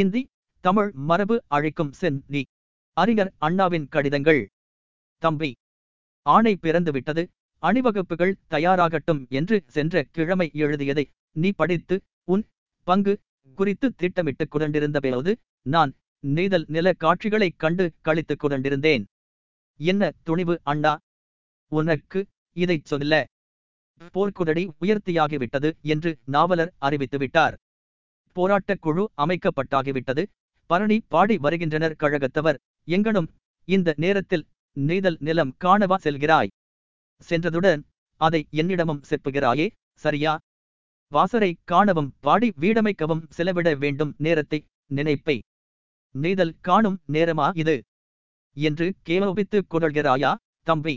இந்தி தமிழ் மரபு அழைக்கும் சென் நீ. அறிஞர் அண்ணாவின் கடிதங்கள். தம்பி. ஆணை பிறந்துவிட்டது அணிவகுப்புகள் தயாராகட்டும் என்று சென்ற கிழமை எழுதியதை நீ படித்து உன் பங்கு குறித்து திட்டமிட்டுக் கொண்டிருந்தபோது நான் நீதல் நில காட்சிகளைக் கண்டு கழித்து குதண்டிருந்தேன் என்ன துணிவு அண்ணா? உனக்கு இதைச் சொல்ல போர்க்குதடி உயர்த்தியாகிவிட்டது என்று நாவலர் அறிவித்துவிட்டார். போராட்டக் குழு அமைக்கப்பட்டாகிவிட்டது. பரணி பாடி வருகின்றனர். கழகத்தவர் எங்கனும் இந்த நேரத்தில் நெய்தல் நிலம் காணவா செல்கிறாய்? சென்றதுடன் அதை என்னிடமும் செப்புகிறாயே? சரியா? வாசரை காணவும் பாடி வீடமைக்கவும் செலவிட வேண்டும் நேரத்தை நினைப்பை. நெய்தல் காணும் நேரமா இது? என்று கேலோபித்துக் குரல்கிறாயா தம்பி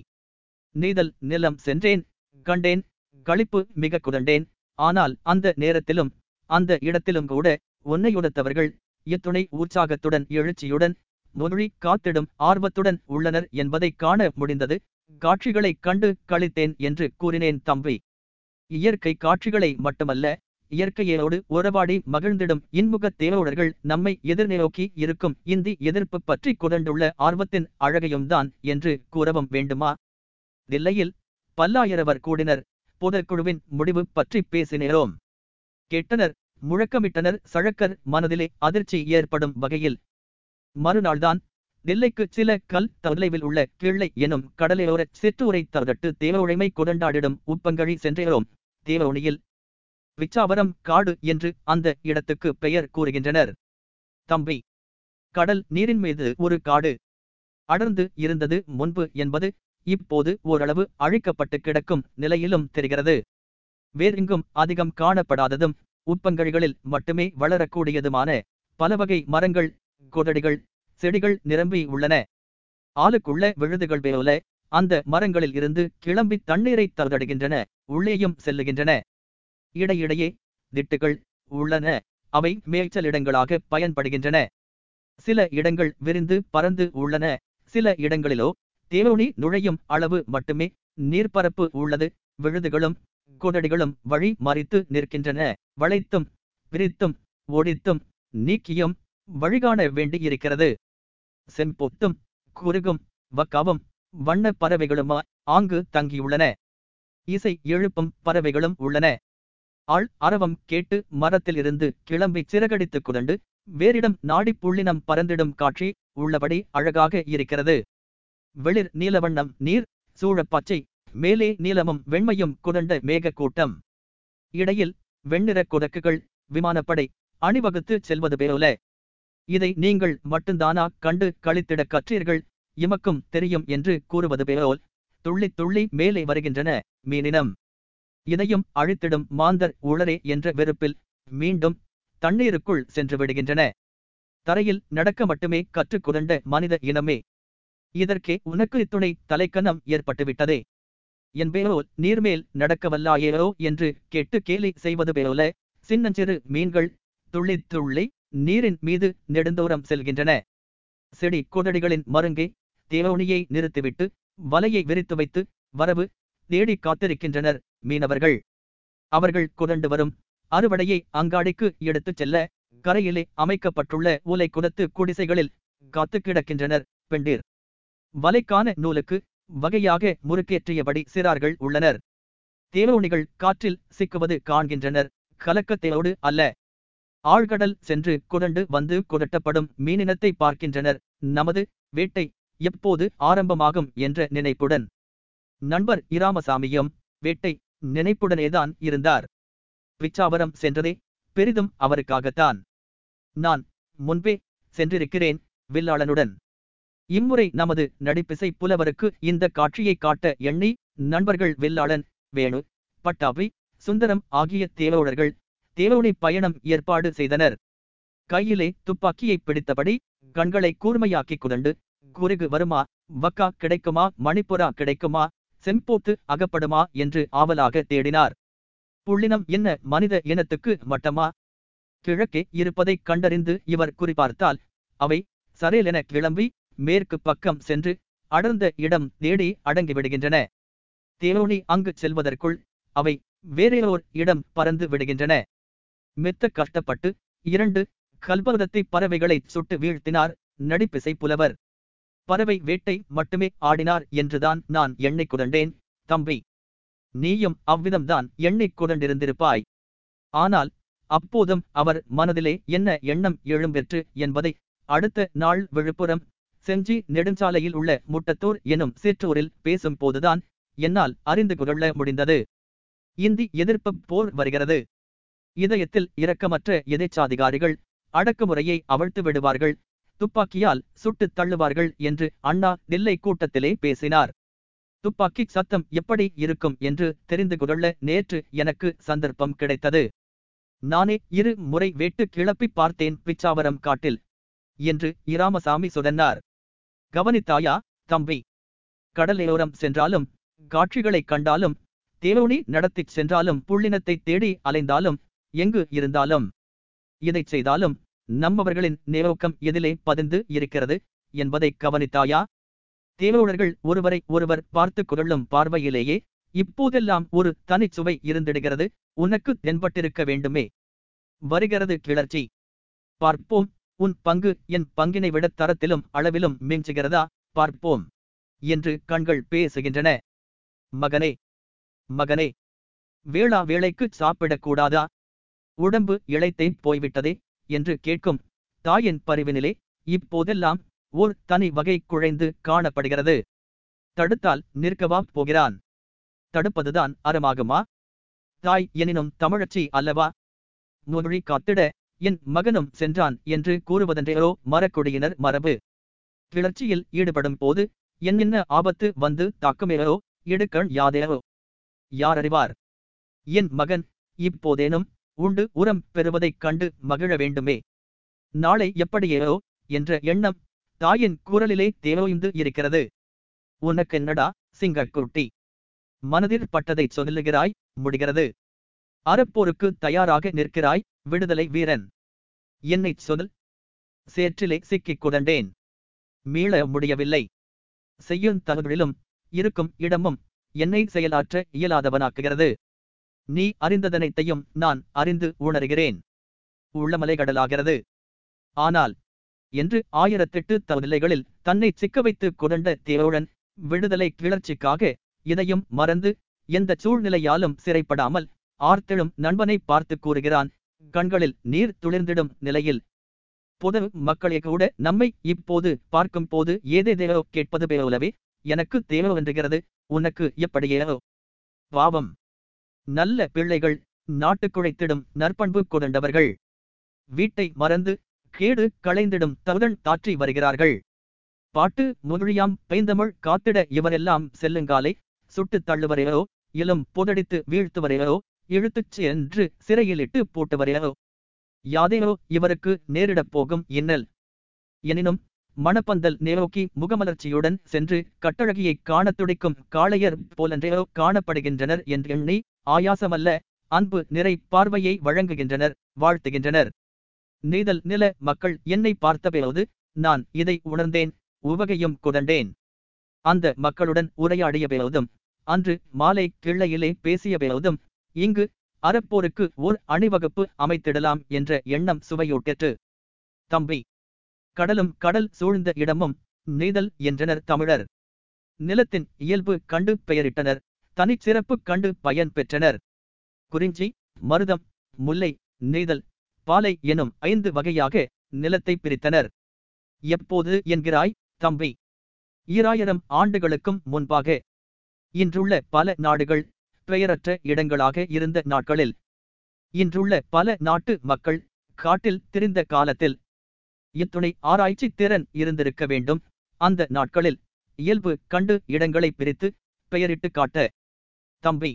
நெய்தல் நிலம் சென்றேன் கண்டேன் களிப்பு மிக குதண்டேன் ஆனால் அந்த நேரத்திலும் அந்த இடத்திலும் கூட உன்னையுடத்தவர்கள் இத்துணை உற்சாகத்துடன் எழுச்சியுடன் மொழி காத்திடும் ஆர்வத்துடன் உள்ளனர் என்பதைக் காண முடிந்தது. காட்சிகளைக் கண்டு கழித்தேன் என்று கூறினேன் தம்பி. இயற்கை காட்சிகளை மட்டுமல்ல இயற்கையோடு உறவாடி மகிழ்ந்திடும் இன்முக தேவவுடர்கள் நம்மை எதிர்நோக்கி இருக்கும் இந்தி எதிர்ப்பு பற்றி குதண்டுள்ள ஆர்வத்தின் அழகையும் தான் என்று கூறவும் வேண்டுமா? தில்லையில் பல்லாயிரவர் கூடினர். பொதுக்குழுவின் முடிவு பற்றி பேசினேரோம் கேட்டனர். முழக்கமிட்டனர். சழக்கர் மனதிலே அதிர்ச்சி ஏற்படும் வகையில் மறுநாள்தான் தில்லைக்கு சில கல் தொலைவில் உள்ள கிள்ளை எனும் கடலையோர சிற்றூரை தேவ உழைமை கொண்டாடிடும் உப்பங்கழி சென்றோம் தேவவுனியில் விச்சாவரம் காடு என்று அந்த இடத்துக்கு பெயர் கூறுகின்றனர். தம்பி கடல் நீரின் மீது ஒரு காடு அடர்ந்து இருந்தது முன்பு என்பது இப்போது ஓரளவு அழிக்கப்பட்டு கிடக்கும் நிலையிலும் தெரிகிறது. வேறெங்கும் அதிகம் காணப்படாததும் உட்பங்கழிகளில் மட்டுமே வளரக்கூடியதுமான பலவகை மரங்கள் கொதடிகள் செடிகள் நிரம்பி உள்ளன. ஆளுக்குள்ள விழுதுகள் போல அந்த மரங்களில் இருந்து கிளம்பி தண்ணீரை தருதடுகின்றன உள்ளேயும் செல்லுகின்றன. இடையிடையே திட்டுகள் உள்ளன அவை மேய்ச்சலிடங்களாக பயன்படுகின்றன. சில இடங்கள் விரிந்து பறந்து உள்ளன சில இடங்களிலோ தேரோணி நுழையும் அளவு மட்டுமே நீர்ப்பரப்பு உள்ளது விழுதுகளும் கொதடிகளும் வழி மறித்து நிற்கின்றன. வளைத்தும் பிரித்தும் ஒடித்தும் நீக்கியும் வழிகாண வேண்டியிருக்கிறது. செம்பொத்தும் குறுகும் வக்காவும் வண்ண பறவைகளுமா ஆங்கு தங்கியுள்ளன. இசை எழுப்பும் பறவைகளும் உள்ளன. ஆள் அரவம் கேட்டு மரத்திலிருந்து கிளம்பி சிறகடித்துக் கொண்டு வேறிடம் நாடி புள்ளினம் பறந்திடும் காட்சி உள்ளபடி அழகாக இருக்கிறது. வெளிர் நீலவண்ணம் நீர் சூழப்பாச்சை மேலே நீலமும் வெண்மையும் குதண்ட மேகக்கூட்டம். இடையில் வெண்ணிற குதக்குகள் விமானப்படை அணிவகுத்து செல்வது போல. இதை நீங்கள் மட்டும்தானா கண்டு கழித்திட கற்றீர்கள்? இமக்கும் தெரியும் என்று கூறுவது போல் துள்ளி துள்ளி மேலே வருகின்றன மீனினம். இதையும் அழித்திடும் மாந்தர் உளரே என்ற வெறுப்பில் மீண்டும் தண்ணீருக்குள் சென்று விடுகின்றன. தரையில் நடக்க மட்டுமே கற்றுக் குதண்ட மனித இனமே. இதற்கே உனக்கு இத்துணை தலைக்கணம் ஏற்பட்டுவிட்டதே. என்பேரோல் நீர்மேல் நடக்கவல்லாயேரோ என்று கேட்டு கேலி செய்வது போல சின்னஞ்சிறு மீன்கள் துள்ளி துள்ளி நீரின் மீது நெடுந்தோரம் செல்கின்றன. செடி கொதடிகளின் மருங்கே தேவோனியை நிறுத்திவிட்டு வலையை விரித்து வைத்து வரவு தேடி காத்திருக்கின்றனர் மீனவர்கள். அவர்கள் குதண்டு வரும் அறுவடையை அங்காடிக்கு எடுத்துச் செல்ல கரையிலே அமைக்கப்பட்டுள்ள ஊலை குதத்து குடிசைகளில் காத்து கிடக்கின்றனர் பெண்டீர். வலைக்கான நூலுக்கு வகையாக முறுக்கேற்றியபடி சிறார்கள் உள்ளனர். தேவோனிகள் காற்றில் சிக்குவது காண்கின்றனர். கலக்கத்தையோடு அல்ல. ஆழ்கடல் சென்று குரண்டு வந்து குதட்டப்படும் மீனினத்தை பார்க்கின்றனர். நமது வேட்டை எப்போது ஆரம்பமாகும் என்ற நினைப்புடன். நண்பர் இராமசாமியும் வேட்டை நினைப்புடனேதான் இருந்தார். பிச்சாவரம் சென்றதே பெரிதும் அவருக்காகத்தான். நான் முன்பே சென்றிருக்கிறேன் வில்லாளனுடன். இம்முறை நமது நடிப்பிசை புலவருக்கு இந்த காட்சியை காட்ட எண்ணி நண்பர்கள் வில்லாளன் வேணு பட்டாபி சுந்தரம் ஆகிய தேவவுடர்கள் தேவோனை பயணம் ஏற்பாடு செய்தனர். கையிலே துப்பாக்கியை பிடித்தபடி கண்களை கூர்மையாக்கிக் குதண்டு குருகு வருமா வக்கா கிடைக்குமா மணிப்புரா கிடைக்குமா செம்போத்து அகப்படுமா என்று ஆவலாக தேடினார். புள்ளினம் என்ன மனித இனத்துக்கு மட்டமா? கிழக்கே இருப்பதைக் கண்டறிந்து இவர் குறிப்பார்த்தால் அவை சரேலென கிளம்பி மேற்கு பக்கம் சென்று அடர்ந்த இடம் தேடி அடங்கிவிடுகின்றன. தேரோணி அங்கு செல்வதற்குள் அவை வேறேயோர் இடம் பறந்து விடுகின்றன. மெத்த கஷ்டப்பட்டு இரண்டு கல்பவதத்தை பறவைகளை சுட்டு வீழ்த்தினார் நடிப்பிசை புலவர். பறவை வேட்டை மட்டுமே ஆடினார் என்றுதான் நான் எண்ணிக் குதண்டேன் தம்பி. நீயும் அவ்விதம்தான் எண்ணிக் குதண்டிருந்திருப்பாய் ஆனால் அப்போதும் அவர் மனதிலே என்ன எண்ணம் எழும்பெற்று என்பதை அடுத்த நாள் விழுப்புரம் செஞ்சி நெடுஞ்சாலையில் உள்ள முட்டத்தூர் எனும் சிற்றூரில் பேசும் போதுதான் என்னால் அறிந்து கொள்ள முடிந்தது. இந்தி எதிர்ப்பு போர் வருகிறது. இதயத்தில் இரக்கமற்ற எதேச்சாதிகாரிகள் அடக்குமுறையை அவிழ்த்து விடுவார்கள். துப்பாக்கியால் சுட்டுத் தள்ளுவார்கள் என்று அண்ணா தில்லை கூட்டத்திலே பேசினார். துப்பாக்கி சத்தம் எப்படி இருக்கும் என்று தெரிந்து கொள்ள நேற்று எனக்கு சந்தர்ப்பம் கிடைத்தது. நானே இரு முறை வேட்டு கிளப்பி பார்த்தேன் பிச்சாவரம் காட்டில் என்று இராமசாமி சொன்னார். கவனித்தாயா தம்பி? கடலையோரம் சென்றாலும் காட்சிகளைக் கண்டாலும் தேரோணி நடத்திச் சென்றாலும் புள்ளினத்தை தேடி அலைந்தாலும் எங்கு இருந்தாலும்? இதைச் செய்தாலும் நம்மவர்களின் நேரோக்கம் எதிலே பதிந்து இருக்கிறது என்பதை கவனித்தாயா? தேவோழர்கள் ஒருவரை ஒருவர் பார்த்து கொள்ளும் பார்வையிலேயே இப்போதெல்லாம் ஒரு தனிச்சுவை இருந்திடுகிறது உனக்கு தென்பட்டிருக்க வேண்டுமே. வருகிறது கிளர்ச்சி. பார்ப்போம். உன் பங்கு என் பங்கினை விட தரத்திலும் அளவிலும் மிஞ்சுகிறதா? பார்ப்போம். என்று கண்கள் பேசுகின்றன. மகனே மகனே வேளா வேளைக்கு சாப்பிடக்கூடாதா உடம்பு இழைத்தே போய்விட்டதே? என்று கேட்கும் தாயின் பரிவினிலே இப்போதெல்லாம் ஓர் தனி வகை குழைந்து காணப்படுகிறது. தடுத்தால் நிற்கவா போகிறான்? தடுப்பதுதான் அறமாகுமா தாய் எனினும் தமிழச்சி அல்லவா? மொழி காத்திட என் மகனும் சென்றான் என்று கூறுவதென்றோ மரக்குடியினர் மரபு. கிளர்ச்சியில் ஈடுபடும் போது என்னென்ன ஆபத்து வந்து தாக்குமேரோ இடுக்கண் யாதேரோ யாரறிவார்? என் மகன் இப்போதேனும் உண்டு உரம் பெறுவதைக் கண்டு மகிழ வேண்டுமே. நாளை எப்படியேரோ என்ற எண்ணம் தாயின் குரலிலே தேவோய்ந்து இருக்கிறது. உனக்கென்னடா சிங்கக்குட்டி? மனதில் பட்டதைச் சொல்லுகிறாய் முடிகிறது. அறப்போருக்கு தயாராக நிற்கிறாய் விடுதலை வீரன். என்னைச் சொல். சேற்றிலே சிக்கிக் குதண்டேன் மீள முடியவில்லை. செய்யும் தகவலிலும் இருக்கும் இடமும் என்னை செயலாற்ற இயலாதவனாக்குகிறது. நீ அறிந்ததனைத்தையும் நான் அறிந்து உணர்கிறேன். உள்ளமலை கடலாகிறது. ஆனால் என்று ஆயிரத்தெட்டு தவநிலைகளில் தன்னை சிக்க வைத்து குதண்ட தேவுடன் விடுதலை கிளர்ச்சிக்காக இதையும் மறந்து எந்த சூழ்நிலையாலும் சிறைப்படாமல் ஆர்த்தெழும் நண்பனை பார்த்து கூறுகிறான். கண்களில் நீர் துளிர்ந்திடும் நிலையில் பொது மக்களே கூட நம்மை இப்போது பார்க்கும் போது ஏதேதேவோ கேட்பது போலவே எனக்கு தேவைவென்றுகிறது உனக்கு எப்படியேவோ பாவம். நல்ல பிள்ளைகள் நாட்டுக்குழைத்திடும் நற்பண்பு கொண்டவர்கள். வீட்டை மறந்து கேடு களைந்திடும் தருதன் தாற்றி வருகிறார்கள். பாட்டு மொழியாம் பைந்தமிழ் காத்திட இவரெல்லாம் செல்லுங்காலை சுட்டுத் தள்ளுவரையோ இலும் புதடித்து வீழ்த்துவரையோ இழுத்துச் சென்று சிறையிலிட்டு போட்டுவரையோ யாதேனோ இவருக்கு நேரிடப் போகும் இன்னல். எனினும் மணப்பந்தல் நேரோக்கி முகமலர்ச்சியுடன் சென்று கட்டழகியை காணத் துடிக்கும் காளையர் போலன்றேயோ காணப்படுகின்றனர் என்று எண்ணி ஆயாசமல்ல அன்பு நிறை பார்வையை வழங்குகின்றனர் வாழ்த்துகின்றனர். நீதல் நில மக்கள் என்னை பார்த்தபோது நான் இதை உணர்ந்தேன் உவகையும் குதண்டேன் அந்த மக்களுடன் உரையாடிய போதும் அன்று மாலை கிள்ளையிலே பேசிய போதும் இங்கு அறப்போருக்கு ஓர் அணிவகுப்பு அமைத்திடலாம் என்ற எண்ணம் சுவையூட்டிற்று. தம்பி கடலும் கடல் சூழ்ந்த இடமும் நீதல் என்றனர் தமிழர். நிலத்தின் இயல்பு கண்டு பெயரிட்டனர் தனிச்சிறப்பு கண்டு பயன் பெற்றனர். குறிஞ்சி மருதம் முல்லை நீதல் பாலை எனும் ஐந்து வகையாக நிலத்தை பிரித்தனர். எப்போது என்கிறாய் தம்பி? ஈராயிரம் ஆண்டுகளுக்கும் முன்பாக. இன்றுள்ள பல நாடுகள் பெயரற்ற இடங்களாக இருந்த நாட்களில் இன்றுள்ள பல நாட்டு மக்கள் காட்டில் திரிந்த காலத்தில் இத்துணை ஆராய்ச்சி திறன் இருந்திருக்க வேண்டும். அந்த நாட்களில் இயல்பு கண்டு இடங்களை பிரித்து பெயரிட்டு காட்ட தம்பி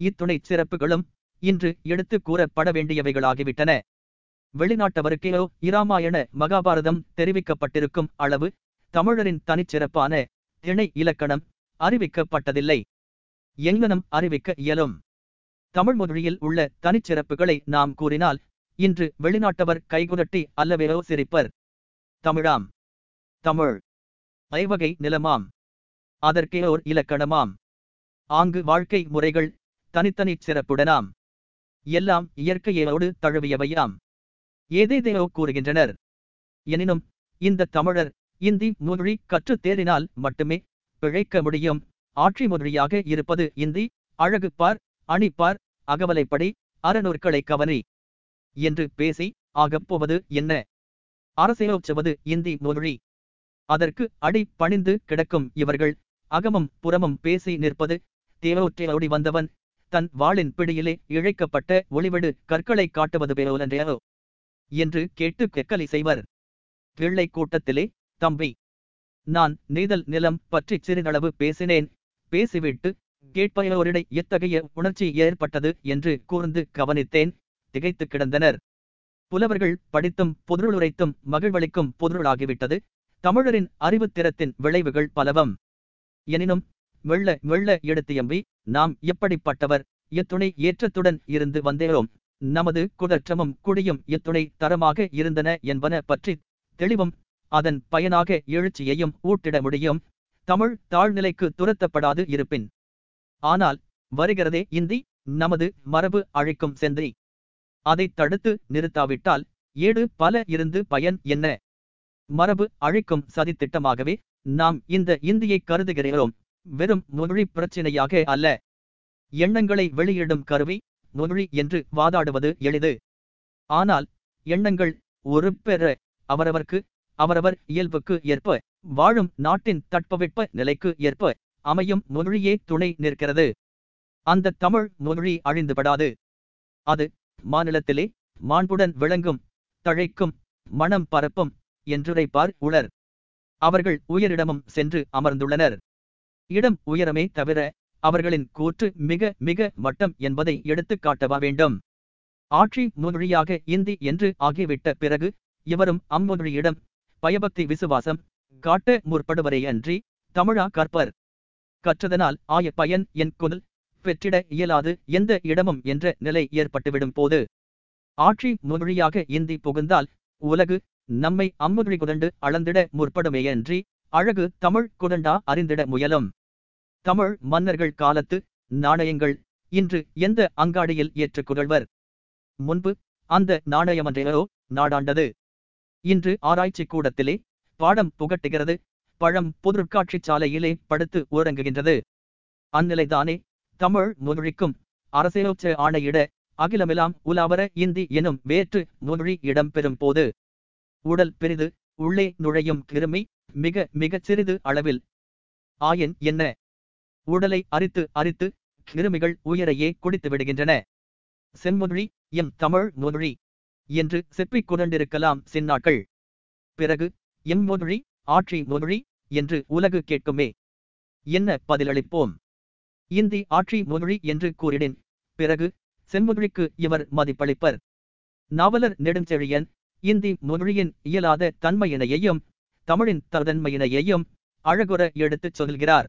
இத்துணை சிறப்புகளும் இன்று எடுத்து கூறப்பட வேண்டியவைகளாகிவிட்டன. வெளிநாட்டவருக்கேயோ இராமாயண மகாபாரதம் தெரிவிக்கப்பட்டிருக்கும் அளவு தமிழரின் தனிச்சிறப்பான திணை இலக்கணம் அறிவிக்கப்பட்டதில்லை. எங்கனம் அறிவிக்க இயலும். தமிழ் மொழியில் உள்ள தனிச்சிறப்புகளை நாம் கூறினால் இன்று வெளிநாட்டவர் கைகுதட்டி அல்லவேரோ சிரிப்பர். தமிழாம். தமிழ். ஐவகை நிலமாம். அதற்கே ஓர் இலக்கணமாம். ஆங்கு வாழ்க்கை முறைகள் தனித்தனிச் சிறப்புடனாம். எல்லாம் இயற்கையோடு தழுவியவையாம். ஏதேதையோ கூறுகின்றனர். எனினும் இந்த தமிழர் இந்தி மொழி கற்றுத் தேறினால் மட்டுமே பிழைக்க முடியும். ஆட்சி மொழியாக இருப்பது இந்தி அழகுப்பார் பார் அணிப்பார் அகவலைப்படி அறநூற்களை கவனி. என்று பேசி ஆகப்போவது என்ன? அரசியலோச்சுவது இந்தி மொழி அதற்கு அடி பணிந்து கிடக்கும் இவர்கள் அகமும் புறமும் பேசி நிற்பது தேவோற்றையோடி வந்தவன் தன் வாளின் பிடியிலே இழைக்கப்பட்ட ஒளிவிடு கற்களை காட்டுவது பேரோலன்றையோ என்று கேட்டு கெக்கலி செய்வர். கிள்ளை கூட்டத்திலே தம்பி நான் நீதல் நிலம் பற்றி சிறிதளவு பேசினேன் பேசிவிட்டு கேட்பவரிடை எத்தகைய உணர்ச்சி ஏற்பட்டது என்று கூர்ந்து கவனித்தேன். திகைத்து கிடந்தனர். புலவர்கள் படித்தும் பொருளுரைத்தும் மகிழ்வளிக்கும் பொருளாகிவிட்டது. தமிழரின் அறிவுத்திறத்தின் விளைவுகள் பலவம். எனினும் வெள்ள வெள்ள எடுத்தியம்பி நாம் எப்படிப்பட்டவர்? எத்துணை ஏற்றத்துடன் இருந்து வந்தேறோம். நமது குதற்றமும் குடியும் எத்துணை தரமாக இருந்தன என்பன பற்றி தெளிவும் அதன் பயனாக எழுச்சியையும் ஊட்டிட முடியும். தமிழ் தாழ்நிலைக்கு துரத்தப்படாது இருப்பின். ஆனால் வருகிறதே இந்தி நமது மரபு அழிக்கும் செந்தி. அதை தடுத்து நிறுத்தாவிட்டால் ஏடு பல இருந்து பயன் என்ன? மரபு அழிக்கும் சதித்திட்டமாகவே நாம் இந்த இந்தியை கருதுகிறோம். வெறும் மொழி பிரச்சினையாக அல்ல. எண்ணங்களை வெளியிடும் கருவி மொழி என்று வாதாடுவது எளிது. ஆனால் எண்ணங்கள் ஒரு பெற அவரவர்க்கு அவரவர் இயல்புக்கு ஏற்ப வாழும் நாட்டின் தட்பவெட்ப நிலைக்கு ஏற்ப அமையும் மொழியே துணை நிற்கிறது. அந்த தமிழ் மொழி அழிந்துபடாது. அது மாநிலத்திலே மாண்புடன் விளங்கும் தழைக்கும் மனம் பரப்பும் என்றுரைப்பார் உளர். அவர்கள் உயரிடமும் சென்று அமர்ந்துள்ளனர். இடம் உயரமே தவிர அவர்களின் கூற்று மிக மிக மட்டம் என்பதை எடுத்துக் காட்டவா வேண்டும். ஆட்சி மொழியாக இந்தி என்று ஆகிவிட்ட பிறகு இவரும் அம்மொழியிடம் பயபக்தி விசுவாசம் காட்ட முற்படுவரே அன்றி தமிழா கற்பர். கற்றதனால் ஆய பயன் என் குதல் பெற்றிட இயலாது எந்த இடமும் என்ற நிலை ஏற்பட்டுவிடும் போது. ஆட்சி மொழியாக இந்தி புகுந்தால் உலகு நம்மை அம்மொழி குதண்டு அளந்திட முற்படுமேயன்றி அழகு தமிழ் குதண்டா அறிந்திட முயலும். தமிழ் மன்னர்கள் காலத்து நாணயங்கள் இன்று எந்த அங்காடியில் ஏற்றுக் ஏற்றுக்கொள்வர் முன்பு அந்த நாணயமன்றையோ நாடாண்டது. இன்று ஆராய்ச்சி கூடத்திலே பாடம் புகட்டுகிறது. பழம் பொருட்காட்சிச் சாலையிலே படுத்து உறங்குகின்றது. அந்நிலைதானே தமிழ் மொழிக்கும் அரசியலோச்ச ஆணையிட அகிலமெல்லாம் உலாவர இந்தி எனும் வேற்று மொழி இடம்பெறும் போது உடல் பெரிது உள்ளே நுழையும் கிருமி மிக மிகச் சிறிது அளவில். ஆயன் என்ன? உடலை அரித்து அரித்து கிருமிகள் உயரையே குடித்து விடுகின்றன செம்மொழி எம் தமிழ் மொழி. என்று செப்பிக் கொண்டிருக்கலாம் சின்னாட்கள் பிறகு எம் மொழி ஆட்சி மொழி என்று உலகு கேட்குமே. என்ன பதிலளிப்போம்? இந்தி ஆட்சி மொழி என்று கூறினேன். பிறகு செம்மொழிக்கு இவர் மதிப்பளிப்பர். நாவலர் நெடுஞ்செழியன் இந்தி மொழியின் இயலாத தன்மையினையையும் தமிழின் ததன்மையினையையும் அழகுற எடுத்துச் சொல்கிறார்.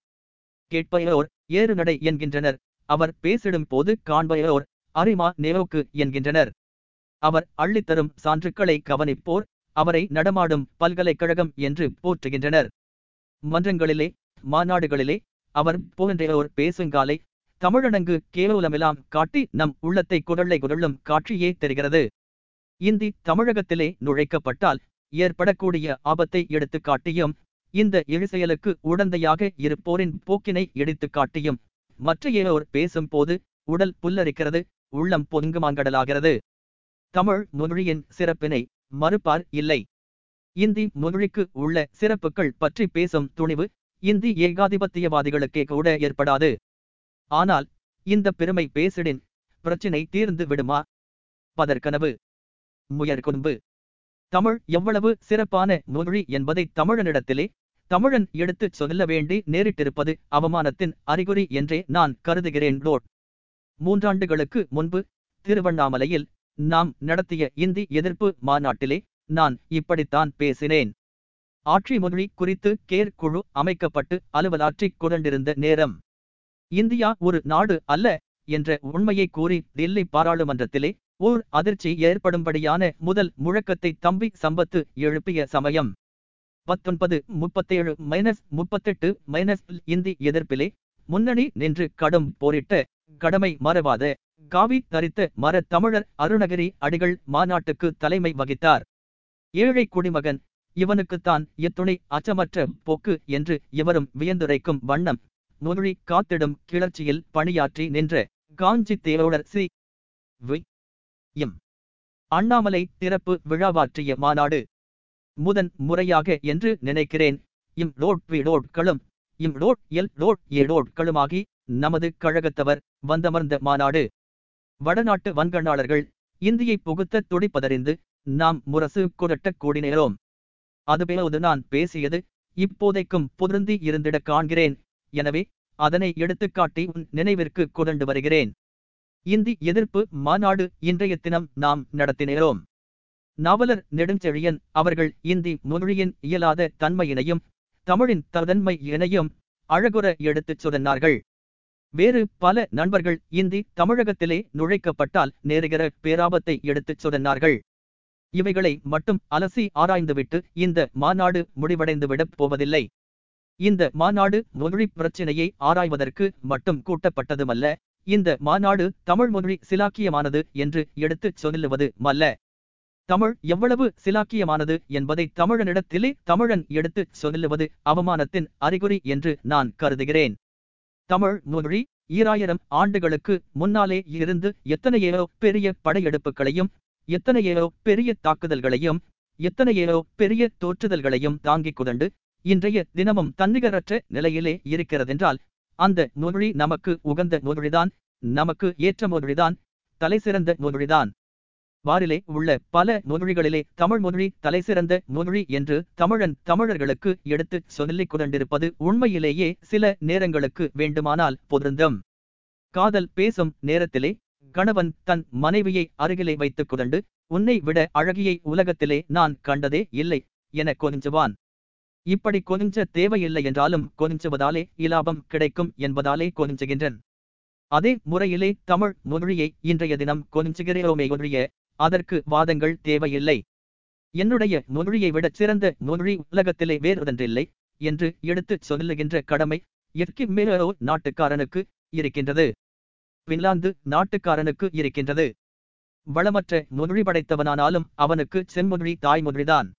கேட்பையோர் ஏறுநடை என்கின்றனர். அவர் பேசிடும் போது காண்பையோர் அரிமா நேவோக்கு என்கின்றனர். அவர் அள்ளித்தரும் சான்றுக்களை கவனிப்போர் அவரை நடமாடும் பல்கலைக்கழகம் என்று போற்றுகின்றனர். மன்றங்களிலே மாநாடுகளிலே அவர் போகின்றோர் பேசுங்காலை தமிழனங்கு கேவலமெல்லாம் காட்டி நம் உள்ளத்தை குரலை குரலும் காட்சியே தெரிகிறது. இந்தி தமிழகத்திலே நுழைக்கப்பட்டால் ஏற்படக்கூடிய ஆபத்தை எடுத்துக் காட்டியும் இந்த இழிசெயலுக்கு உடந்தையாக இருப்போரின் போக்கினை எடுத்துக் காட்டியும் மற்ற மற்றையோர் பேசும்போது உடல் புல்லரிக்கிறது உள்ளம் பொங்குமாங்கடலாகிறது தமிழ் மொழியின் சிறப்பினை மறுப்பார் இல்லை. இந்தி மொழிக்கு உள்ள சிறப்புகள் பற்றி பேசும் துணிவு இந்தி ஏகாதிபத்தியவாதிகளுக்கே கூட ஏற்படாது. ஆனால் இந்த பெருமை பேசிடின் பிரச்சினை தீர்ந்து விடுமா? பதற்கனவு. முயற்கொன்பு தமிழ் எவ்வளவு சிறப்பான மொழி என்பதை தமிழனிடத்திலே தமிழன் எடுத்துச் சொல்ல வேண்டி நேரிட்டிருப்பது அவமானத்தின் அறிகுறி என்றே நான் கருதுகிறேன் லோட். மூன்றாண்டுகளுக்கு முன்பு திருவண்ணாமலையில் நாம் நடத்திய இந்தி எதிர்ப்பு மாநாட்டிலே நான் இப்படித்தான் பேசினேன். ஆட்சி மொழி குறித்து கேர் குழு அமைக்கப்பட்டு அலுவலாற்றிக் கொண்டிருந்த நேரம். இந்தியா ஒரு நாடு அல்ல என்ற உண்மையை கூறி தில்லி பாராளுமன்றத்திலே ஓர் அதிர்ச்சி ஏற்படும்படியான முதல் முழக்கத்தை தம்பி சம்பத்து எழுப்பிய சமயம். பத்தொன்பது முப்பத்தேழு மைனஸ் முப்பத்தெட்டு மைனஸ் இந்தி எதிர்ப்பிலே முன்னணி நின்று கடும் போரிட்ட கடமை மறவாத காவி தரித்த மர தமிழர் அருணகிரி அடிகள் மாநாட்டுக்கு தலைமை வகித்தார். ஏழை குடிமகன் இவனுக்குத்தான் இத்துணை அச்சமற்ற போக்கு என்று இவரும் வியந்துரைக்கும் வண்ணம். நொழி காத்திடும் கிளர்ச்சியில் பணியாற்றி நின்ற காஞ்சி தேரோடர் சி. வி. எம். அண்ணாமலை திறப்பு விழாவாற்றிய மாநாடு. முதன் முறையாக என்று நினைக்கிறேன். இம் லோட் வி லோட்களும் இம் லோட் எல் லோட் ஏ லோட்களுமாகி நமது கழகத்தவர் வந்தமர்ந்த மாநாடு. வடநாட்டு வன்கண்ணாளர்கள் இந்தியை புகுத்த துடிப்பதறிந்து நாம் முரசு குரட்டக் கூடினேரோம் அதுபோது நான் பேசியது இப்போதைக்கும் புதிர்ந்தி இருந்திட காண்கிறேன். எனவே அதனை எடுத்துக்காட்டி உன் நினைவிற்கு கொண்டு வருகிறேன். இந்தி எதிர்ப்பு மாநாடு இன்றைய தினம் நாம் நடத்தினேரோம் நாவலர் நெடுஞ்செழியன் அவர்கள் இந்தி மொழியின் இயலாத தன்மையினையும் தமிழின் ததன்மை அழகுற எடுத்துச் சொன்னார்கள். வேறு பல நண்பர்கள் இந்தி தமிழகத்திலே நுழைக்கப்பட்டால் நேருகிற பேராபத்தை எடுத்துச் சொன்னார்கள் இவைகளை மட்டும் அலசி ஆராய்ந்துவிட்டு இந்த மாநாடு முடிவடைந்துவிடப் போவதில்லை. இந்த மாநாடு மொழி பிரச்சினையை ஆராய்வதற்கு மட்டும் கூட்டப்பட்டதுமல்ல இந்த மாநாடு தமிழ் மொழி சிலாக்கியமானது என்று எடுத்துச் சொல்லுவது மல்ல. தமிழ் எவ்வளவு சிலாக்கியமானது என்பதை தமிழனிடத்திலே தமிழன் எடுத்துச் சொல்லுவது அவமானத்தின் அறிகுறி என்று நான் கருதுகிறேன். தமிழ் மொழி ஈராயிரம் ஆண்டுகளுக்கு முன்னாலே இருந்து எத்தனையோ பெரிய படையெடுப்புகளையும் எத்தனையோ பெரிய தாக்குதல்களையும் எத்தனையோ பெரிய தோற்றுதல்களையும் தாங்கிக் கொண்டு இன்றைய தினமும் தன்னிகரற்ற நிலையிலே இருக்கிறதென்றால் அந்த மொழி நமக்கு உகந்த மொழிதான் நமக்கு ஏற்ற மொழிதான் தலைசிறந்த மொழிதான் வாரிலே உள்ள பல மொழிகளிலே தமிழ் மொழி தலைசிறந்த மொழி என்று தமிழன் தமிழர்களுக்கு எடுத்துச் சொல்லிக் கொண்டிருப்பது உண்மையிலேயே சில நேரங்களுக்கு வேண்டுமானால் பொருந்தும். காதல் பேசும் நேரத்திலே கணவன் தன் மனைவியை அருகிலே வைத்துக் கொண்டு உன்னை விட அழகியை உலகத்திலே நான் கண்டதே இல்லை என கொஞ்சுவான். இப்படி கொஞ்ச தேவையில்லை என்றாலும் கொஞ்சுவதாலே இலாபம் கிடைக்கும் என்பதாலே கொஞ்சுகின்றன். அதே முறையிலே தமிழ் மொழியை இன்றைய தினம் கொஞ்சுகிறோமே ஒழிய அதற்கு வாதங்கள் தேவையில்லை. என்னுடைய மொழியை விட சிறந்த மொழி உலகத்திலே வேறொன்றில்லை என்று எடுத்துச் சொல்லுகின்ற கடமை எற்கு மேலோ நாட்டுக்காரனுக்கு இருக்கின்றது. பின்லாந்து நாட்டுக்காரனுக்கு இருக்கின்றது. வளமற்ற மொழி படைத்தவனானாலும் அவனுக்கு செம்மொழி தாய்மொழிதான்.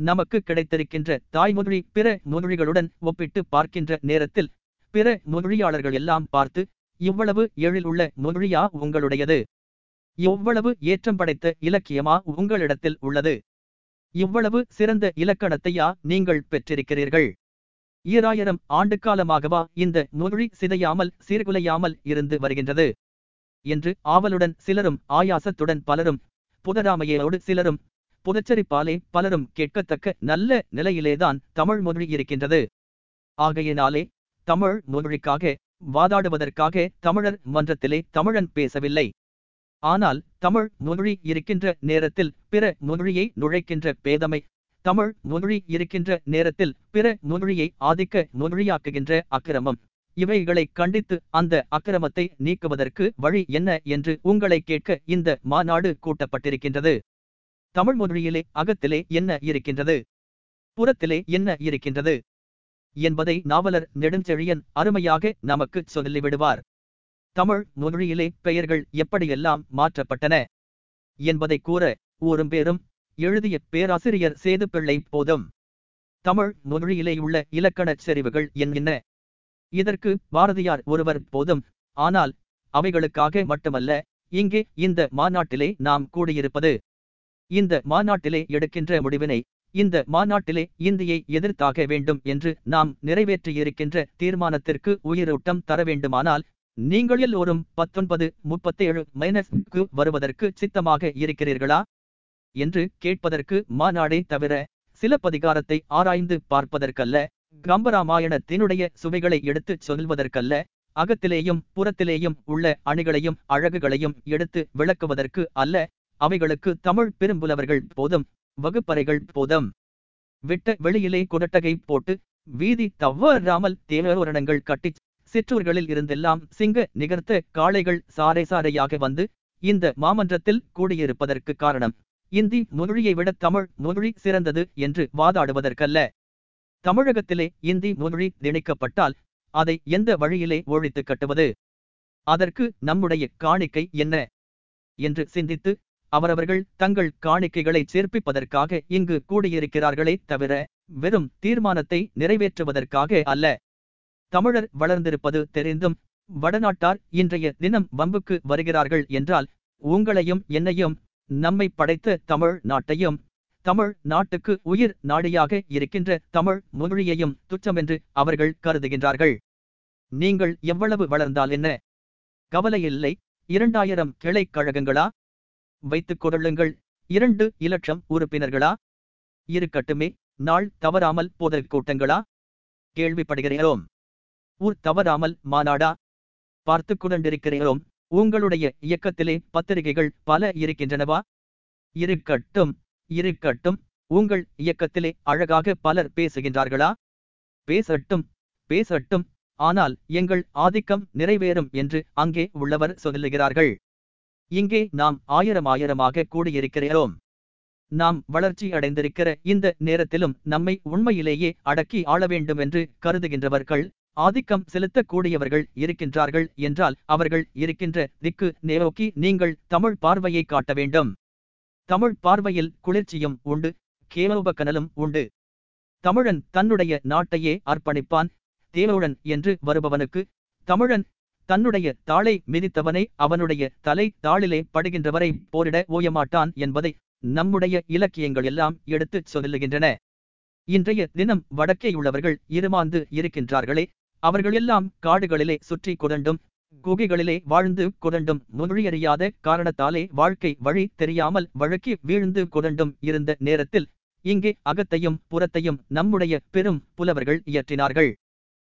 நமக்கு கிடைத்திருக்கின்ற தாய்மொழி பிற மொழிகளுடன் ஒப்பிட்டு பார்க்கின்ற நேரத்தில் பிற மொழியாளர்கள் எல்லாம் பார்த்து இவ்வளவு எழில் உள்ள மொழியா உங்களுடையது? எவ்வளவு ஏற்றம் படைத்த இலக்கியமா உங்களிடத்தில் உள்ளது? இவ்வளவு சிறந்த இலக்கணத்தையா நீங்கள் பெற்றிருக்கிறீர்கள்? ஈராயிரம் ஆண்டுக்காலமாகவா இந்த மொழி சிதையாமல் சீர்குலையாமல் இருந்து வருகின்றது? என்று ஆவலுடன் சிலரும் ஆயாசத்துடன் பலரும் புதராமையோடு சிலரும் புதச்சரிப்பாலே பலரும் கேட்கத்தக்க நல்ல நிலையிலேதான் தமிழ் மொழி இருக்கின்றது. ஆகையினாலே தமிழ் மொழிக்காக வாதாடுவதற்காக தமிழர் மன்றத்திலே தமிழன் பேசவில்லை. ஆனால் தமிழ் மொழி இருக்கின்ற நேரத்தில் பிற மொழியை நுழைக்கின்ற பேதமை தமிழ் மொழி இருக்கின்ற நேரத்தில் பிற மொழியை ஆதிக்க மொழியாக்குகின்ற அக்கிரமம். இவைகளை கண்டித்து அந்த அக்கிரமத்தை நீக்குவதற்கு வழி என்ன என்று உங்களை கேட்க இந்த மாநாடு கூட்டப்பட்டிருக்கின்றது. தமிழ் மொழியிலே அகத்திலே என்ன இருக்கின்றது? புறத்திலே என்ன இருக்கின்றது? என்பதை நாவலர் நெடுஞ்செழியன் அருமையாக நமக்கு சொல்லிவிடுவார். தமிழ் மொழியிலே பெயர்கள் எப்படியெல்லாம் மாற்றப்பட்டன என்பதை கூற ஊரும் பேரும் எழுதிய பேராசிரியர் சேதுப்பிள்ளை போதும். தமிழ் மொழியிலேயுள்ள இலக்கணச் செறிவுகள் என்ன இதற்கு பாரதியார் ஒருவர் போதும். ஆனால் அவைகளுக்காக மட்டுமல்ல இங்கே இந்த மாநாட்டிலே நாம் கூடியிருப்பது. இந்த மாநாட்டிலே எடுக்கின்ற முடிவினை இந்த மாநாட்டிலே இந்தியை எதிர்த்தாக வேண்டும் என்று நாம் நிறைவேற்றியிருக்கின்ற தீர்மானத்திற்கு உயிரூட்டம் தர வேண்டுமானால் நீங்கள் எல்லோரும் பத்தொன்பது முப்பத்தேழு மைனஸ்க்கு வருவதற்கு சித்தமாக இருக்கிறீர்களா? என்று கேட்பதற்கு மாநாடே தவிர சிலப்பதிகாரத்தை ஆராய்ந்து பார்ப்பதற்கல்ல கம்பராமாயணத்தினுடைய சுவைகளை எடுத்துச் சொல்வதற்கல்ல அகத்திலேயும் புறத்திலேயும் உள்ள அணிகளையும் அழகுகளையும் எடுத்து விளக்குவதற்கு அல்ல அவைகளுக்கு தமிழ் பெரும்புலவர்கள் போதும் வகுப்பறைகள் போதும். விட்ட வெளியிலே குடட்டகை போட்டு வீதி தவறாமல் தேவரணங்கள் கட்டிச் சிற்றூர்களில் இருந்தெல்லாம் சிங்க நிகர்த்த காளைகள் சாறை சாரையாக வந்து இந்த மாமன்றத்தில் கூடியிருப்பதற்கு காரணம். இந்தி மொழியை விட தமிழ் மொழி சிறந்தது என்று வாதாடுவதற்கல்ல. தமிழகத்திலே இந்தி மொழி திணிக்கப்பட்டால் அதை எந்த வழியிலே ஒழித்து கட்டுவது? அதற்கு நம்முடைய காணிக்கை என்ன? என்று சிந்தித்து அவரவர்கள் தங்கள் காணிக்கைகளை சேர்ப்பிப்பதற்காக இங்கு கூடியிருக்கிறார்களே தவிர வெறும் தீர்மானத்தை நிறைவேற்றுவதற்காக அல்ல. தமிழர் வளர்ந்திருப்பது தெரிந்தும் வடநாட்டார் இன்றைய தினம் வம்புக்கு வருகிறார்கள் என்றால் உங்களையும் என்னையும் நம்மை படைத்த தமிழ் நாட்டையும் தமிழ் நாட்டுக்கு உயிர் நாடியாக இருக்கின்ற தமிழ் மொழியையும் துச்சமென்று அவர்கள் கருதுகின்றார்கள். நீங்கள் எவ்வளவு வளர்ந்தால் என்ன? கவலையில்லை இரண்டாயிரம் கிளைக் கழகங்களா? வைத்துக் கொள்ளுங்கள். இரண்டு இலட்சம் உறுப்பினர்களா? இருக்கட்டுமே. நாள் தவறாமல் போதல் கூட்டங்களா? கேள்விப்படுகிறோம் ஊர் தவறாமல் மாநாடா? பார்த்துக் கொண்டிருக்கிறோம் உங்களுடைய இயக்கத்திலே பத்திரிகைகள் பல இருக்கின்றனவா? இருக்கட்டும் இருக்கட்டும். உங்கள் இயக்கத்திலே அழகாக பலர் பேசுகின்றார்களா? பேசட்டும் பேசட்டும். ஆனால் எங்கள் ஆதிக்கம் நிறைவேறும் என்று அங்கே உள்ளவர் சொல்லுகிறார்கள். இங்கே நாம் ஆயிரம் ஆயிரமாக கூடியிருக்கிறோம். நாம் வளர்ச்சி அடைந்திருக்கிற இந்த நேரத்திலும் நம்மை உண்மையிலேயே அடக்கி ஆள வேண்டும் என்று கருதுகின்றவர்கள் ஆதிக்கம் செலுத்தக்கூடியவர்கள் இருக்கின்றார்கள் என்றால் அவர்கள் இருக்கின்ற திக்கு நேரோக்கி நீங்கள் தமிழ் பார்வையை காட்ட வேண்டும். தமிழ் பார்வையில் குளிர்ச்சியும் உண்டு கேலோபக்கனலும் உண்டு. தமிழன் தன்னுடைய நாட்டையே அர்ப்பணிப்பான் தேவவுடன் என்று வருபவனுக்கு. தமிழன் தன்னுடைய தாளை மிதித்தவனை அவனுடைய தலை தாளிலே படுகின்றவரை போரிட ஓயமாட்டான் என்பதை நம்முடைய இலக்கியங்கள் எல்லாம் எடுத்துச் சொல்லுகின்றன. இன்றைய தினம் வடக்கேயுள்ளவர்கள் இருமாந்து இருக்கின்றார்களே அவர்களெல்லாம் காடுகளிலே சுற்றி குதண்டும் குகைகளிலே வாழ்ந்து குதண்டும். மொழியறியாத காரணத்தாலே வாழ்க்கை வழி தெரியாமல் வழக்கி வீழ்ந்து குதண்டும் இருந்த நேரத்தில் இங்கே அகத்தையும் புறத்தையும் நம்முடைய பெரும் புலவர்கள் இயற்றினார்கள்.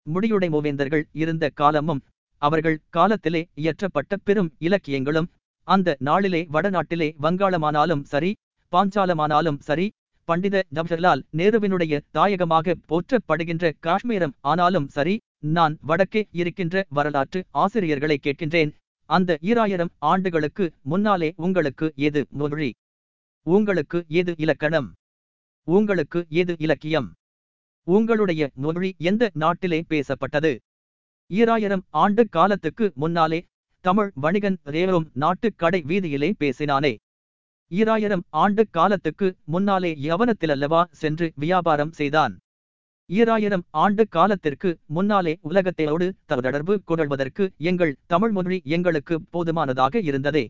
முடியுடை மூவேந்தர்கள் இருந்த காலமும் அவர்கள் காலத்திலே இயற்றப்பட்ட பெரும் இலக்கியங்களும் அந்த நாளிலே வடநாட்டிலே வங்காளமானாலும் சரி பாஞ்சாலமானாலும் சரி பண்டித ஜவஹர்லால் நேருவினுடைய தாயகமாக போற்றப்படுகின்ற காஷ்மீரம் ஆனாலும் சரி நான் வடக்கே இருக்கின்ற வரலாற்று ஆசிரியர்களை கேட்கின்றேன். அந்த ஈராயிரம் ஆண்டுகளுக்கு முன்னாலே உங்களுக்கு எது மொழி? உங்களுக்கு எது இலக்கணம்? உங்களுக்கு எது இலக்கியம்? உங்களுடைய மொழி எந்த நாட்டிலே பேசப்பட்டது? ஈராயிரம் ஆண்டு காலத்துக்கு முன்னாலே தமிழ் வணிகன் ரேவரும் நாட்டு கடை வீதியிலே பேசினானே. ஈராயிரம் ஆண்டு காலத்துக்கு முன்னாலே யவனத்திலல்லவா சென்று வியாபாரம் செய்தான். ஈராயிரம் ஆண்டு காலத்திற்கு முன்னாலே உலகத்தையோடு தொடர்பு கொள்வதற்கு எங்கள் தமிழ் மொழி எங்களுக்கு போதுமானதாக இருந்ததே.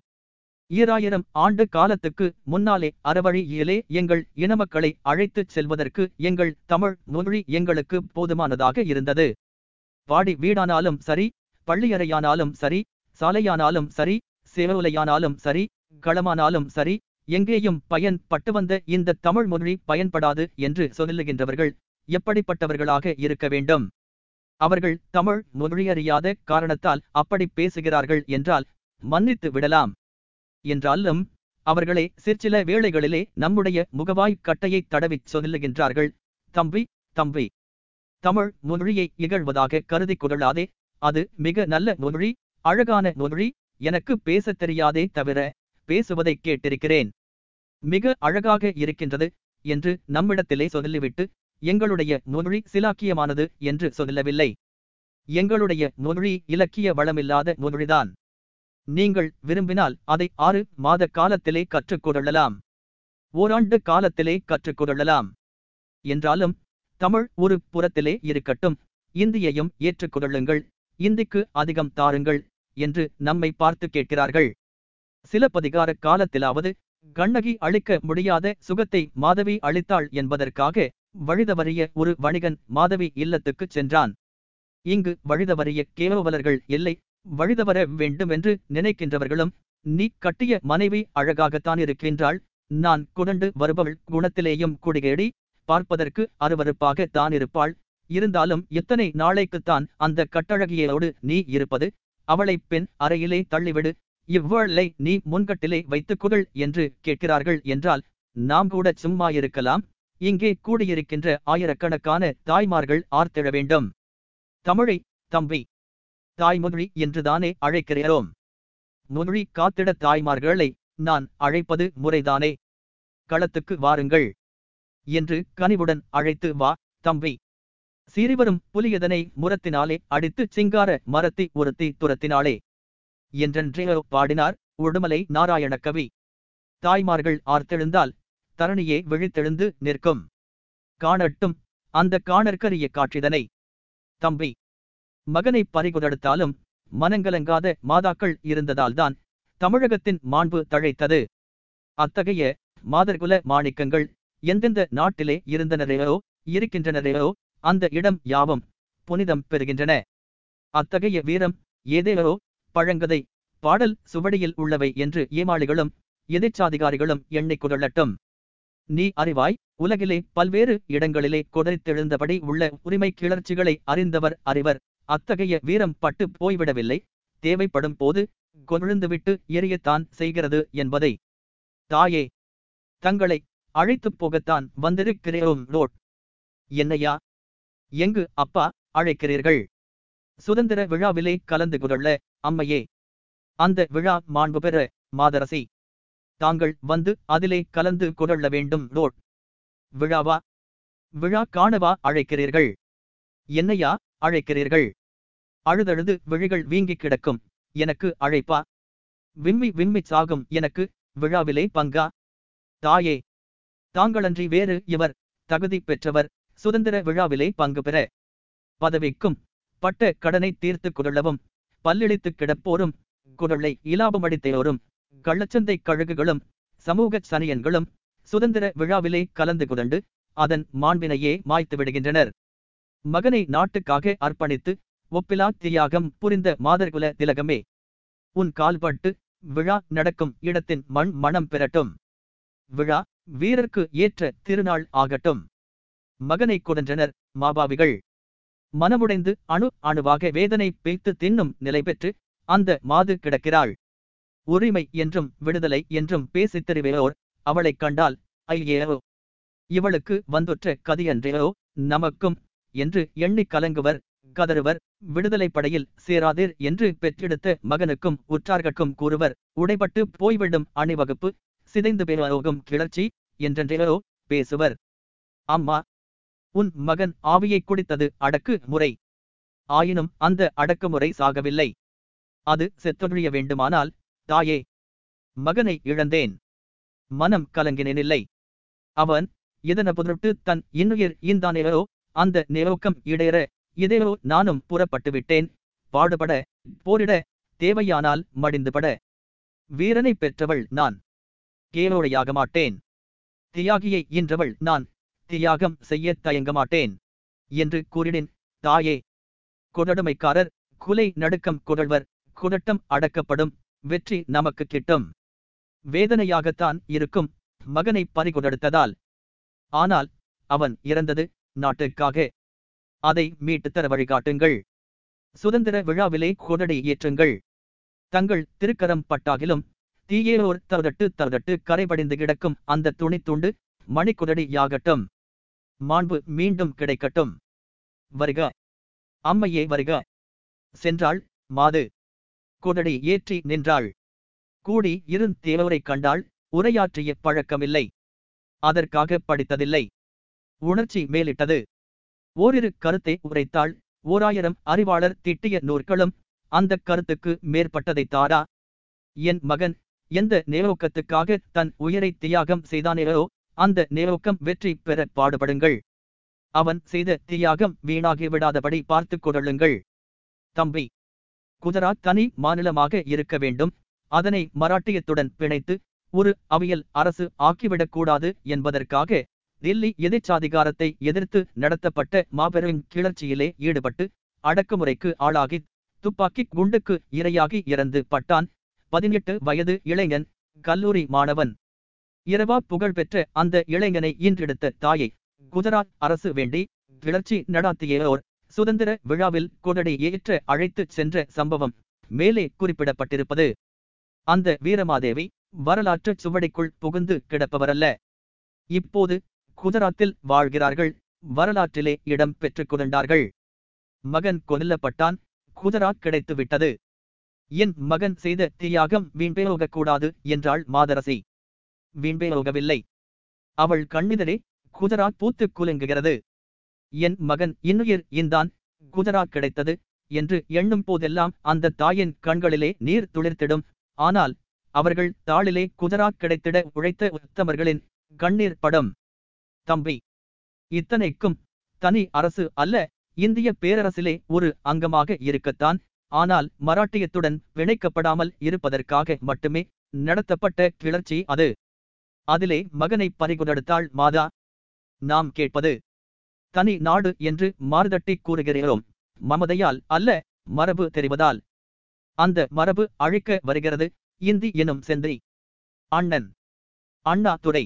ஈராயிரம் ஆண்டு காலத்துக்கு முன்னாலே அறவழியிலே எங்கள் இனமக்களை அழைத்துச் செல்வதற்கு எங்கள் தமிழ் மொழி எங்களுக்கு போதுமானதாக இருந்தது. பாடி வீடானாலும் சரி பள்ளியறையானாலும் சரி சாலையானாலும் சரி சேவலையானாலும் சரி களமானாலும் சரி எங்கேயும் பயன் பட்டு வந்த இந்த தமிழ் மொழி பயன்படாது என்று சொல்லுகின்றவர்கள் எப்படிப்பட்டவர்களாக இருக்க வேண்டும்? அவர்கள் தமிழ் மொழியறியாத காரணத்தால் அப்படி பேசுகிறார்கள் என்றால் மன்னித்து விடலாம். என்றாலும் அவர்களே சிற்சில வேளைகளிலே நம்முடைய முகவாய் கட்டையை தடவிச் சொல்லுகின்றார்கள் தம்பி தம்பி தமிழ் மொழியை இகழ்வதாக கருதிக் கொள்ளாதே அது மிக நல்ல மொழி அழகான மொழி எனக்கு பேசத் தெரியாதே தவிர பேசுவதை கேட்டிருக்கிறேன். மிக அழகாக இருக்கின்றது என்று நம்மிடத்திலே சொல்லிவிட்டு எங்களுடைய நொழி சிலாக்கியமானது என்று சொல்லவில்லை. எங்களுடைய நொழி இலக்கிய வளமில்லாத நொழிதான் நீங்கள் விரும்பினால் அதை ஆறு மாத காலத்திலே கற்றுக்கொள்ளலாம். ஓராண்டு காலத்திலே கற்றுக்கொள்ளலாம். என்றாலும் தமிழ் ஒரு புறத்திலே இருக்கட்டும். இந்தியையும் ஏற்றுக்கொள்ளுங்கள். இந்திக்கு அதிகம் தாருங்கள் என்று நம்மை பார்த்து கேட்கிறார்கள். சிலப்பதிகார காலத்திலாவது கண்ணகி அளிக்க முடியாத சுகத்தை மாதவி அளித்தாள் என்பதற்காக வழிதவறிய ஒரு வணிகன் மாதவி இல்லத்துக்குச் சென்றான். இங்கு வழிதவறிய கேவலர்கள் இல்லை வழிதவர வேண்டுமென்று நினைக்கின்றவர்களும் நீ கட்டிய மனைவி அழகாகத்தான் இருக்கின்றாள் நான் குடண்டு வருபவள் குணத்திலேயும் குடிகேடி பார்ப்பதற்கு அருவருப்பாக தான் இருப்பாள் இருந்தாலும் எத்தனை நாளைக்குத்தான் அந்த கட்டழகியோடு நீ இருப்பது அவளை பெண் அறையிலே தள்ளிவிடு இவ்வளை நீ முன்கட்டிலே வைத்துக்குகள் என்று கேட்கிறார்கள் என்றால் நாம் கூட சும்மா இருக்கலாம் இங்கே கூடியிருக்கின்ற ஆயிரக்கணக்கான தாய்மார்கள் ஆர்த்திட வேண்டும். தமிழை தம்பி. தாய்மொழி என்றுதானே அழைக்கிறோம் மொழி காத்திட தாய்மார்களை நான் அழைப்பது முறைதானே. களத்துக்கு வாருங்கள். என்று கனிவுடன் அழைத்து வா தம்பி. சிறிவரும் புலியதனை முரத்தினாலே அடித்துச் சிங்கார மரத்தி ஒருத்தி துரத்தினாளே. என்றென்றே பாடினார் உடுமலை நாராயணகவி தாய்மார்கள் ஆர்த்தெழுந்தால் தரணியே விழித்தெழுந்து நிற்கும். காணட்டும் அந்த காணற்கரிய காட்சிதனை. தம்பி மகனை பறிகுதடுத்தாலும் மனங்கலங்காத மாதாக்கள் இருந்ததால்தான் தமிழகத்தின் மாண்பு தழைத்தது. அத்தகைய மாதர்குல மாணிக்கங்கள் எந்தெந்த நாட்டிலே இருந்தனரையோ இருக்கின்றனரையோ அந்த இடம் யாவும் புனிதம் பெறுகின்றன. அத்தகைய வீரம் ஏதேயோ பழங்கதை பாடல் சுவடியில் உள்ளவை என்று ஏமாளிகளும் எதிர்ச்சாதிகாரிகளும் எண்ணிக்கொள்ளட்டும் நீ அறிவாய். உலகிலே பல்வேறு இடங்களிலே கொதறித்தெழுந்தபடி உள்ள உரிமை கிளர்ச்சிகளை அறிந்தவர் அறிவர். அத்தகைய வீரம் பட்டு போய்விடவில்லை. தேவைப்படும் போது கொழுந்துவிட்டு எரியத்தான் செய்கிறது என்பதை. தாயே தங்களை அழைத்துப் போகத்தான் வந்திருக்கிறோம் நோட் என்னையா? எங்கு அப்பா அழைக்கிறீர்கள்? சுதந்திர விழாவிலே கலந்து கொள்ள அம்மையே. அந்த விழா மாண்பு பெற மாதரசி. தாங்கள் வந்து அதிலே கலந்து கொள்ள வேண்டும் ரோட் விழாவா? விழா காணவா அழைக்கிறீர்கள்? என்னையா அழைக்கிறீர்கள்? அழுதழுது விழிகள் வீங்கிக் கிடக்கும். எனக்கு அழைப்பா? விம்மி விம்மி சாகும் எனக்கு விழாவிலே பங்கா? தாயே தாங்களன்றி வேறு இவர் தகுதி பெற்றவர் சுதந்திர விழாவிலே பங்கு பெற. பதவிக்கும் பட்ட கடனை தீர்த்து கொள்ளவும் பல்லிழித்து கிடப்போரும் குரலை இலாபமடித்தோரும். கள்ளச்சந்தை கழுகுகளும் சமூக சனியன்களும் சுதந்திர விழாவிலே கலந்து குதண்டு அதன் மாண்பினையே மாய்த்து விடுகின்றனர். மகனை நாட்டுக்காக அர்ப்பணித்து ஒப்பிலா தியாகம் புரிந்த மாதர்குல திலகமே உன் கால்பட்டு விழா நடக்கும் இடத்தின் மண் மணம் பெறட்டும். விழா வீரர்க்கு ஏற்ற திருநாள் ஆகட்டும். மகனை கொடன்றனர் மாபாவிகள். மனமுடைந்து அணு அணுவாக வேதனை பேய்த்து தின்னும் நிலை பெற்று அந்த மாது கிடக்கிறாள். உரிமை என்றும் விடுதலை என்றும் பேசித் தெரிவையோர் அவளைக் கண்டால் ஐயேயோ இவளுக்கு வந்துற்ற கதியன்றேயோ நமக்கும் என்று எண்ணிக் கலங்குவர் கதறுவர் விடுதலை படையில் சேராதீர் என்று பெற்றெடுத்த மகனுக்கும் உற்றார்கட்கும் கூறுவர் உடைபட்டு போய்விடும் அணிவகுப்பு சிதைந்து பேரோகும் கிளர்ச்சி என்றென்றேயோ பேசுவர். அம்மா உன் மகன் ஆவியை குடித்தது அடக்கு முறை. ஆயினும் அந்த அடக்குமுறை சாகவில்லை. அது செத்தொழிய வேண்டுமானால் தாயே மகனை இழந்தேன். மனம் கலங்கினேனில்லை. அவன் இதன புதட்டு தன் இன்னுயிர் ஈந்தானேயோ அந்த நேரோக்கம் இடையற இதையோ நானும் புறப்பட்டு விட்டேன் பாடுபட போரிட தேவையானால் மடிந்துபட. வீரனை பெற்றவள் நான். கேளோடையாக மாட்டேன் தியாகியை ஈன்றவள் நான். தியாகம் செய்ய தயங்க மாட்டேன் என்று கூறினேன் தாயே. கொடடுமைக்காரர் குலை நடுக்கம் குடழ்வர் குடட்டம் அடக்கப்படும். வெற்றி நமக்கு கிட்டும். வேதனையாகத்தான் இருக்கும். மகனை பறிகொடுத்ததால். ஆனால் அவன் இறந்தது நாட்டுக்காக. அதை மீட்டுத் தர வழிகாட்டுங்கள். சுதந்திர விழாவிலே கொடடி ஏற்றுங்கள். தங்கள் திருக்கரம் பட்டாகிலும் தீயேரோர் தருதட்டு தருதட்டு கரைபடிந்து கிடக்கும் அந்த துணித்துண்டு மணிக்குதடி யாகட்டும். மாண்பு மீண்டும் கிடைக்கட்டும். வருக. அம்மையே வருக. சென்றாள் மாது. குதடி ஏற்றி நின்றாள். கூடி இருந்தேவரைக் கண்டால் உரையாற்றிய பழக்கமில்லை. அதற்காக படித்ததில்லை. உணர்ச்சி மேலிட்டது. ஓரிரு கருத்தை உரைத்தாள் ஓராயிரம் அறிவாளர் திட்டிய நூற்களும் அந்தக் கருத்துக்கு மேற்பட்டதை தாரா? என் மகன் எந்த நேரோக்கத்துக்காக தன் உயிரை தியாகம் செய்தானேயோ அந்த நேரோக்கம் வெற்றி பெற பாடுபடுங்கள். அவன் செய்த தியாகம் வீணாகி விடாதபடி பார்த்துக் கொள்ளுங்கள் தம்பி குஜராத் தனி மாநிலமாக இருக்க வேண்டும். அதனை மராட்டியத்துடன் பிணைத்து ஒரு அவியல் அரசு ஆக்கிவிடக்கூடாது என்பதற்காக தில்லி எதிர்ச்சாதிகாரத்தை எதிர்த்து நடத்தப்பட்ட மாபெரும் கிளர்ச்சியிலே ஈடுபட்டு அடக்குமுறைக்கு ஆளாகி துப்பாக்கி குண்டுக்கு இரையாகி இறந்து பட்டான் பதினெட்டு வயது இளைஞன் கல்லூரி மாணவன். இரவா புகழ்பெற்ற அந்த இளைஞனை ஈன்றெடுத்த தாயை குஜராத் அரசு வேண்டி கிளர்ச்சி நடாத்தியோர் சுதந்திர விழாவில் கொடடி ஏற்ற அழைத்துச் சென்ற சம்பவம் மேலே குறிப்பிடப்பட்டிருப்பது. அந்த வீரமாதேவி வரலாற்றுச் சுவடிக்குள் புகுந்து கிடப்பவரல்ல. இப்போது குஜராத்தில் வாழ்கிறார்கள். வரலாற்றிலே இடம் பெற்றுக் கொண்டார்கள். மகன் கொல்லப்பட்டான். குஜராத் கிடைத்து விட்டது என் மகன் செய்த தியாகம் வீண்பேயோகக்கூடாது என்றாள் மாதரசி. வீண்பேயோகவில்லை அவள் கண்ணிதரே குஜராத் பூத்துக் குலுங்குகிறது. என் மகன் இன்னுயிர் இந்தான் குதரா கிடைத்தது என்று எண்ணும் போதெல்லாம் அந்த தாயின் கண்களிலே நீர் துளிர்த்திடும். ஆனால் அவர்கள் தாளிலே குதரா கிடைத்திட உழைத்த உத்தமர்களின் கண்ணீர் படம். தம்பி இத்தனைக்கும் தனி அரசு அல்ல இந்திய பேரரசிலே ஒரு அங்கமாக இருக்கத்தான். ஆனால் மராட்டியத்துடன் பிணைக்கப்படாமல் இருப்பதற்காக மட்டுமே நடத்தப்பட்ட கிளர்ச்சி அது. அதிலே மகனை பறிகொடுத்தாள் மாதா. நாம் கேட்பது தனி நாடு என்று மாறுதட்டி கூறுகிறோம் மமதையால் அல்ல மரபு தெரிவதால். அந்த மரபு அழிக்க வருகிறது. இந்தி எனும் செந்தி. அண்ணன். அண்ணா துறை